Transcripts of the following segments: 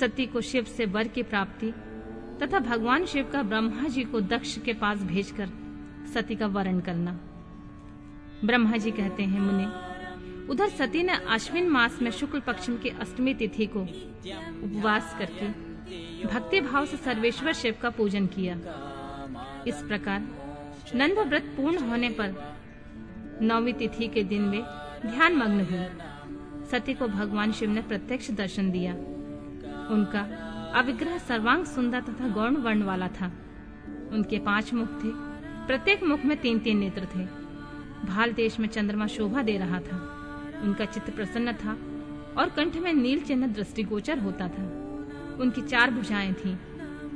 सती को शिव से वर की प्राप्ति तथा भगवान शिव का ब्रह्मा जी को दक्ष के पास भेजकर सती का वरण करना। ब्रह्मा जी कहते हैं, मुने, उधर सती ने अश्विन मास में शुक्ल पक्ष की अष्टमी तिथि को उपवास करके भक्ति भाव से सर्वेश्वर शिव का पूजन किया। इस प्रकार नंद व्रत पूर्ण होने पर नौवीं तिथि के दिन वे ध्यान मग्न हुए। सती को भगवान शिव ने प्रत्यक्ष दर्शन दिया। उनका अविग्रह सर्वांग सुंदर तथा गौण वर्ण वाला था। उनके पाँच मुख थे। प्रत्येक मुख में तीन तीन नेत्र थे। भाल देश में चंद्रमा शोभा दे रहा था। उनका चित्त प्रसन्न था और कंठ में नील चिन्ह दृष्टिगोचर होता था। उनकी चार भुजाएँ थीं।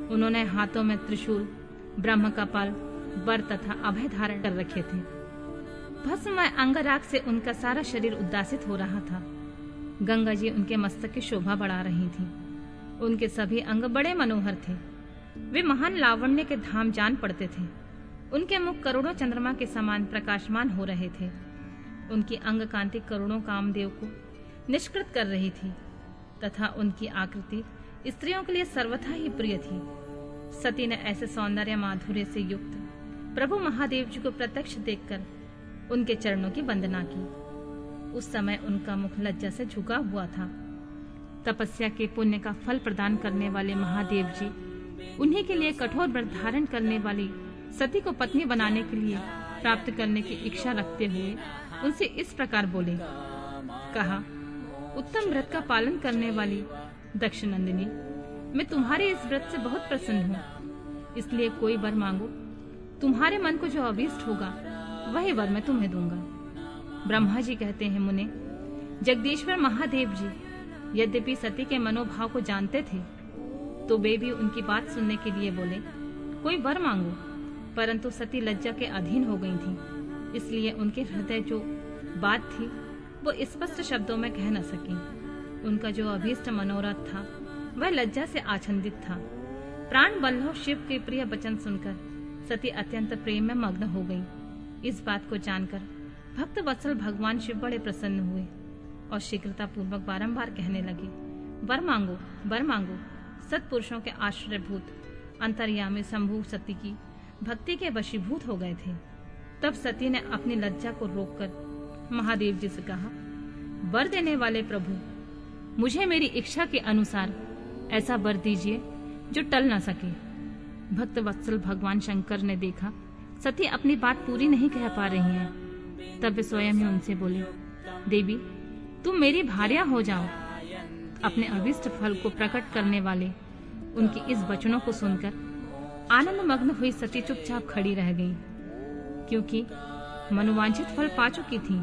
उन्होंने हाथों में त्रिशूल, ब्रह्म कपाल बर तथा अभय धारण कर रखे थे। भस्ममय अंगराग से उनका सारा शरीर उदासित हो रहा था। गंगा जी उनके मस्तक की शोभा बढ़ा रही थी। उनके सभी अंग बड़े मनोहर थे। वे महान लावण्य के धाम जान पड़ते थे। उनके मुख करोड़ों चंद्रमा के समान प्रकाशमान हो रहे थे। उनकी अंग कांति करोड़ों कामदेव को निष्कृत कर रही थी, तथा उनकी आकृति स्त्रियों के लिए सर्वथा ही प्रिय थी। सती ने ऐसे सौंदर्य माधुर्य से युक्त प्रभु महादेव जी को प्रत्यक्ष देखकर उनके चरणों की वंदना की। उस समय उनका मुख लज्जा से झुका हुआ था। तपस्या के पुण्य का फल प्रदान करने वाले महादेव जी, उन्हीं के लिए कठोर व्रत धारण करने वाली सती को पत्नी बनाने के लिए प्राप्त करने की इच्छा रखते हुए उनसे इस प्रकार बोले। कहा, उत्तम व्रत का पालन करने वाली दक्ष नंदिनी मैं तुम्हारे इस व्रत से बहुत प्रसन्न हूँ। इसलिए कोई वर मांगो। तुम्हारे मन को जो अभिष्ट होगा, वही वर मैं तुम्हें दूँगा। ब्रह्मा जी कहते हैं, मुने, जगदीश्वर महादेव जी यद्यपि सती के मनोभाव को जानते थे तो वे भी उनकी बात सुनने के लिए बोले, कोई वर मांगो? परंतु सती लज्जा के अधीन हो गई थी, इसलिए उनके हृदय जो बात थी, वो स्पष्ट शब्दों में कह न सकी। उनका जो अभीष्ट मनोरथ था, वह लज्जा से आच्छादित था। प्राण बल्लभ शिव के प्रिय वचन सुनकर सती अत्यंत प्रेम में मग्न हो गई। इस बात को जानकर भक्त वत्सल भगवान शिव बड़े प्रसन्न हुए। और शीघ्रता पूर्वक बारम्बार कहने लगे, वर मांगो वर मांगो, सत्पुरुषों के आश्रयभूत, अंतर्यामी शंभु सती की भक्ति के वशीभूत हो गए थे। तब सती ने अपनी लज्जा को रोककर महादेव जी से कहा, वर देने वाले प्रभु, मुझे मेरी इच्छा के अनुसार ऐसा वर दीजिए जो टल ना सके। भक्त वत्सल भगवान शंकर ने देखा, सती अपनी बात पूरी नहीं कह पा रही है। तब वे स्वयं ही उनसे बोले, देवी तुम मेरी भार्या हो जाओ। अपने अविष्ट फल को प्रकट करने वाले उनके इस वचनों को सुनकर आनंद मग्न हुई सती चुपचाप खड़ी रह गई, क्योंकि मनोवांछित फल पा चुकी थी।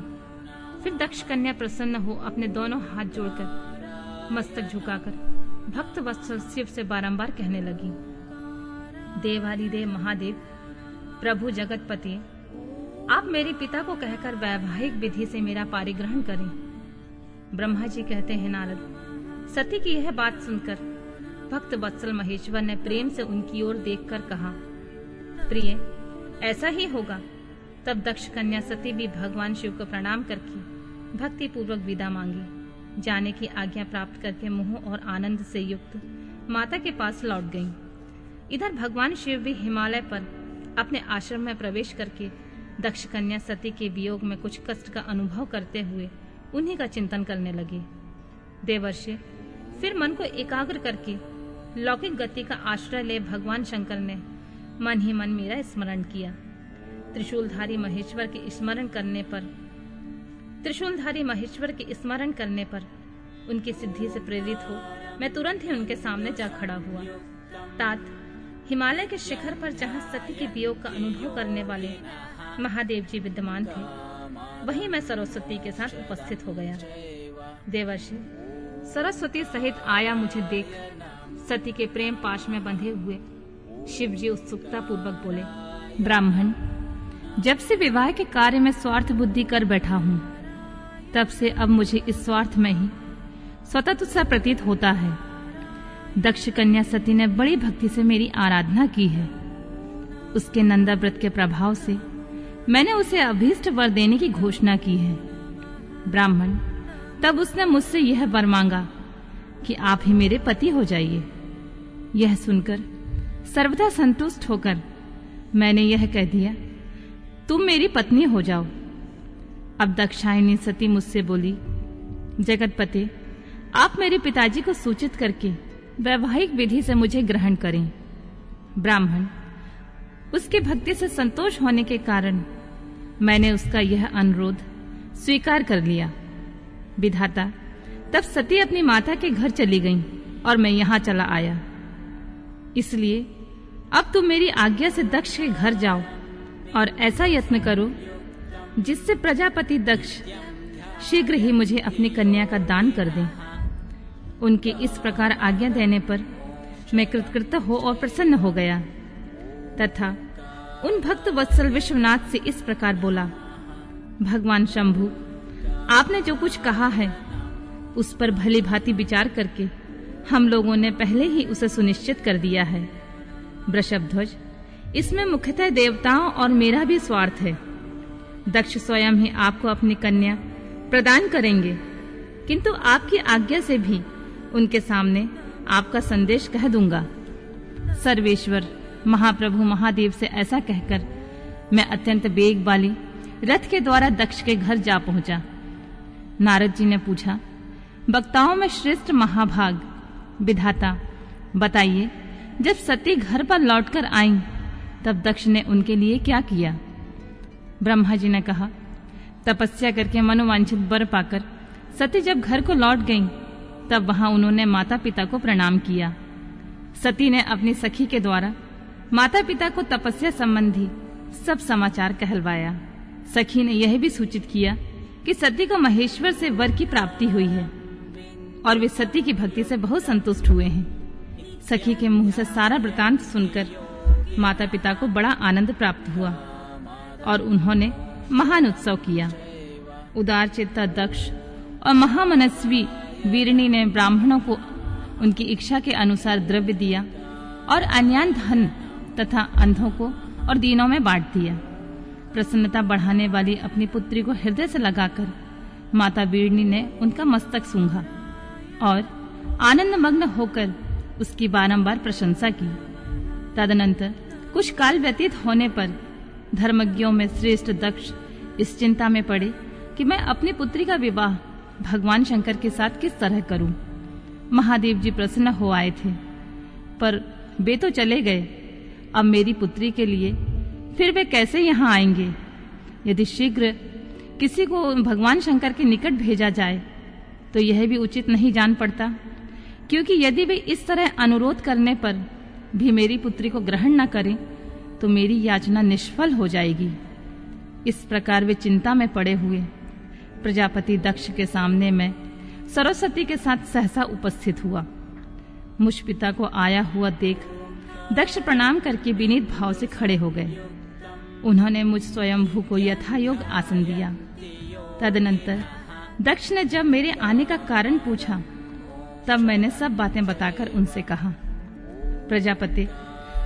फिर दक्ष कन्या प्रसन्न हो अपने दोनों हाथ जोड़कर मस्तक झुकाकर भक्त वत्सल शिव से बारंबार कहने लगी देवाली देव महादेव, प्रभु जगतपति, आप मेरे पिता को कहकर वैवाहिक विधि से मेरा पारिग्रहण करें। ब्रह्मा जी कहते हैं, नारद, सती की यह बात सुनकर भक्त वत्सल महेश्वर ने प्रेम से उनकी ओर देखकर कहा, प्रिय, ऐसा ही होगा। तब दक्ष कन्या सती भी भगवान शिव को प्रणाम करके भक्ति पूर्वक विदा मांगी। जाने की आज्ञा प्राप्त करके मोह और आनंद से युक्त माता के पास लौट गई। इधर भगवान शिव भी हिमालय पर अपने आश्रम में प्रवेश करके दक्ष कन्या सती के वियोग में कुछ कष्ट का अनुभव करते हुए उन्हीं का चिंतन करने लगे। देवर्षि, फिर मन को एकाग्र करके लौकिक गति का आश्रय ले भगवान शंकर ने मन ही मन मेरा स्मरण किया। त्रिशूलधारी महेश्वर के स्मरण करने पर, त्रिशूलधारी महेश्वर के स्मरण करने पर उनकी सिद्धि से प्रेरित हो, मैं तुरंत ही उनके सामने जा खड़ा हुआ। तात, हिमालय के शिखर पर जहाँ सती के वियोग का अनुभव करने वाले महादेव जी विद्यमान थे वहीं मैं सरस्वती के साथ उपस्थित हो गया। देवर्षि, सरस्वती सहित आया मुझे देख। सती के प्रेम पाश में बंधे हुए शिव जी उत्सुकता पूर्वक बोले, ब्राह्मण, जब से विवाह के कार्य में स्वार्थ बुद्धि कर बैठा हूँ, तब से अब मुझे इस स्वार्थ में ही स्वतः तुझसा प्रतीत होता है। दक्ष कन्या सती ने बड़ी भक्ति से मेरी आराधना की है। उसके नंदा व्रत के प्रभाव से मैंने उसे अभीष्ट वर देने की घोषणा की है। ब्राह्मण, तब उसने मुझसे यह वर मांगा कि आप ही मेरे पति हो जाइए। यह सुनकर सर्वदा संतुष्ट होकर मैंने यह कह दिया, तुम मेरी पत्नी हो जाओ। अब दक्षायनी सती मुझसे बोली जगत जगतपति, आप मेरे पिताजी को सूचित करके वैवाहिक विधि से मुझे ग्रहण करें। ब्राह्मण उसके भक्ति से संतोष होने के कारण मैंने उसका यह अनुरोध स्वीकार कर लिया। विधाता, तब सती अपनी माता के घर चली गई और मैं यहाँ चला आया। इसलिए अब तुम मेरी आज्ञा से दक्ष के घर जाओ और ऐसा यत्न करो जिससे प्रजापति दक्ष शीघ्र ही मुझे अपनी कन्या का दान कर दें। उनके इस प्रकार आज्ञा देने पर मैं कृतकृत हो और प्रसन्न हो गया। तथा उन भक्त वत्सल विश्वनाथ से इस प्रकार बोला, भगवान शंभु, आपने जो कुछ कहा है, उस पर भली भांति विचार करके हम लोगों ने पहले ही उसे सुनिश्चित कर दिया है। वृषभ ध्वज इसमें मुख्यतः देवताओं और मेरा भी स्वार्थ है। दक्ष स्वयं ही आपको अपनी कन्या प्रदान करेंगे, किंतु आपकी आज्ञा से भी उनके सामने आपका संदेश कह दूँगा। सर्वेश्वर महाप्रभु महादेव से ऐसा कहकर मैं अत्यंत बेग वाली रथ के द्वारा दक्ष के घर जा पहुँचा। नारद जी ने पूछा वक्ताओं में श्रेष्ठ महाभाग विधाता बताइए जब सती घर पर लौटकर आई तब दक्ष ने उनके लिए क्या किया? ब्रह्मा जी ने कहा तपस्या करके मनोवांछित बर पाकर सती जब घर को लौट गईं, तब वहाँ उन्होंने माता पिता को प्रणाम किया। सती ने अपनी सखी के द्वारा माता पिता को तपस्या संबंधी सब समाचार कहलवाया। सखी ने यह भी सूचित किया कि सती को महेश्वर से वर की प्राप्ति हुई है और वे सती की भक्ति से बहुत संतुष्ट हुए हैं। सखी के मुँह से सारा वृतांत सुनकर माता पिता को बड़ा आनंद प्राप्त हुआ और उन्होंने महान उत्सव किया। उदार चित्ता, दक्ष और महामनस्वी वीरणी ने ब्राह्मणों को उनकी इच्छा के अनुसार द्रव्य दिया और अन्यान धन तथा अंधों को और दीनों में बांट दिया। प्रसन्नता बढ़ाने वाली अपनी पुत्री को हृदय से लगाकर माता वीरणी ने उनका मस्तक सूंघा और आनंद मग्न होकर उसकी बारंबार प्रशंसा की। तदनंतर कुछ काल व्यतीत होने पर धर्मज्ञों में श्रेष्ठ दक्ष इस चिंता में पड़े कि मैं अपनी पुत्री का विवाह भगवान शंकर के साथ किस तरह करूँ? महादेव जी प्रसन्न हो आए थे, पर वे तो चले गए। अब मेरी पुत्री के लिए, फिर वे कैसे यहाँ आएँगे? यदि शीघ्र किसी को भगवान शंकर के निकट भेजा जाए तो यह भी उचित नहीं जान पड़ता, क्योंकि यदि वे इस तरह अनुरोध करने पर भी मेरी पुत्री को ग्रहण न करें तो मेरी याचना निष्फल हो जाएगी। इस प्रकार वे चिंता में पड़े हुए। प्रजापति दक्ष के सामने में सरस्वती के साथ सहसा उपस्थित हुआ। मुझ पिता को आया हुआ देख दक्ष प्रणाम करके विनीत भाव से खड़े हो गए। उन्होंने मुझ स्वयंभू को यथायोग आसन दिया। तदनंतर दक्ष ने जब मेरे आने का कारण पूछा, तब मैंने सब बातें बताकर उनसे कहा, प्रजापति,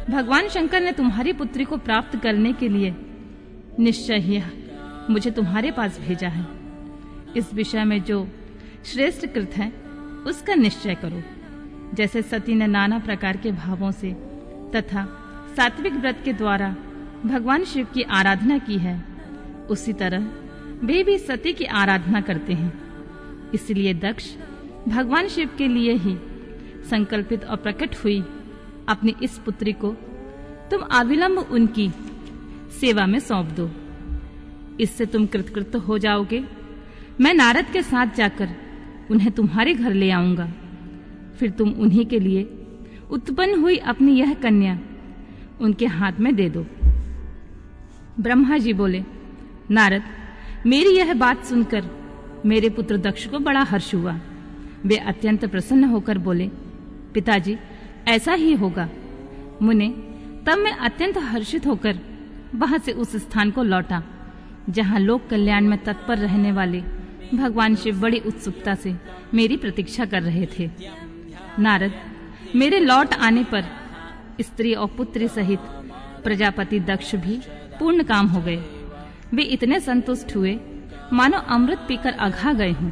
भगवान शंकर ने तुम्हारी पुत्री को प्राप्त करने के लिए निश्चय ही मुझे तुम्हारे पास भेजा है। इस विषय में जो श्रेष्ठ कृत है, उसका निश्चय करो। जैसे सती ने नाना प्रकार के भावों से तथा सात्विक व्रत के द्वारा भगवान शिव की आराधना की है। उसी तरह वे भी सती की आराधना करते हैं। इसलिए दक्ष भगवान शिव के लिए ही संकल्पित और प्रकट हुई अपनी इस पुत्री को तुम अविलंब उनकी सेवा में सौंप दो। इससे तुम कृतकृत हो जाओगे। मैं नारद के साथ जाकर उन्हें तुम्हारे घर ले आऊँगा। फिर तुम उन्हीं के लिए उत्पन्न हुई अपनी यह कन्या। उनके हाथ में दे दो। ब्रह्मा जी बोले, नारद, मेरी यह बात सुनकर मेरे पुत्र दक्ष को बड़ा हर्ष हुआ। वे अत्यंत प्रसन्न होकर बोले, पिताजी, ऐसा ही होगा। मुने, तब मैं अत्यंत हर्षित होकर वहाँ से उस स्थान को लौटा, जहाँ लोक कल्याण में तत्पर रहने वाले भगवान शिव बड़ी उत्सुकता से मेरी प्रतीक्षा कर रहे थे। नारद मेरे लौट आने पर स्त्री और पुत्री सहित प्रजापति दक्ष भी पूर्ण काम हो गए। वे इतने संतुष्ट हुए। मानो अमृत पीकर अघा गए हों।